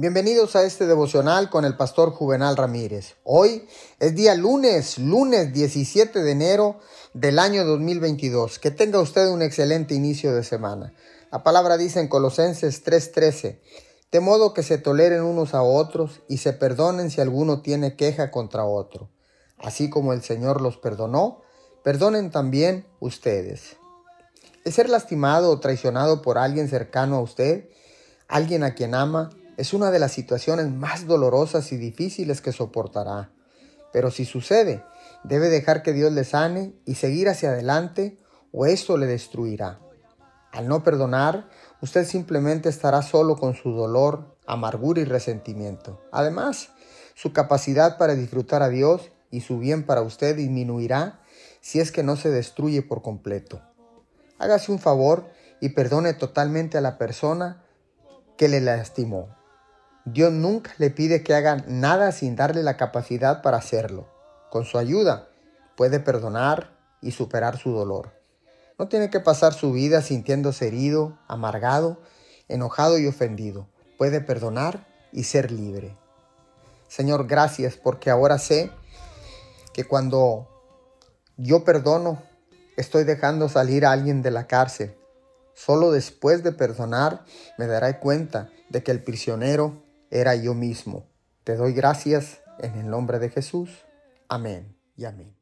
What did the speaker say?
Bienvenidos a este devocional con el pastor Juvenal Ramírez. Hoy es día lunes, lunes 17 de enero del año 2022. Que tenga usted un excelente inicio de semana. La palabra dice en Colosenses 3:13, de modo que se toleren unos a otros y se perdonen si alguno tiene queja contra otro. Así como el Señor los perdonó, perdonen también ustedes. El ser lastimado o traicionado por alguien cercano a usted, alguien a quien ama, es una de las situaciones más dolorosas y difíciles que soportará. Pero si sucede, debe dejar que Dios le sane y seguir hacia adelante o esto le destruirá. Al no perdonar, usted simplemente estará solo con su dolor, amargura y resentimiento. Además, su capacidad para disfrutar a Dios y su bien para usted disminuirá si es que no se destruye por completo. Hágase un favor y perdone totalmente a la persona que le lastimó. Dios nunca le pide que haga nada sin darle la capacidad para hacerlo. Con su ayuda puede perdonar y superar su dolor. No tiene que pasar su vida sintiéndose herido, amargado, enojado y ofendido. Puede perdonar y ser libre. Señor, gracias porque ahora sé que cuando yo perdono, estoy dejando salir a alguien de la cárcel. Solo después de perdonar me daré cuenta de que el prisionero era yo mismo. Te doy gracias en el nombre de Jesús. Amén y amén.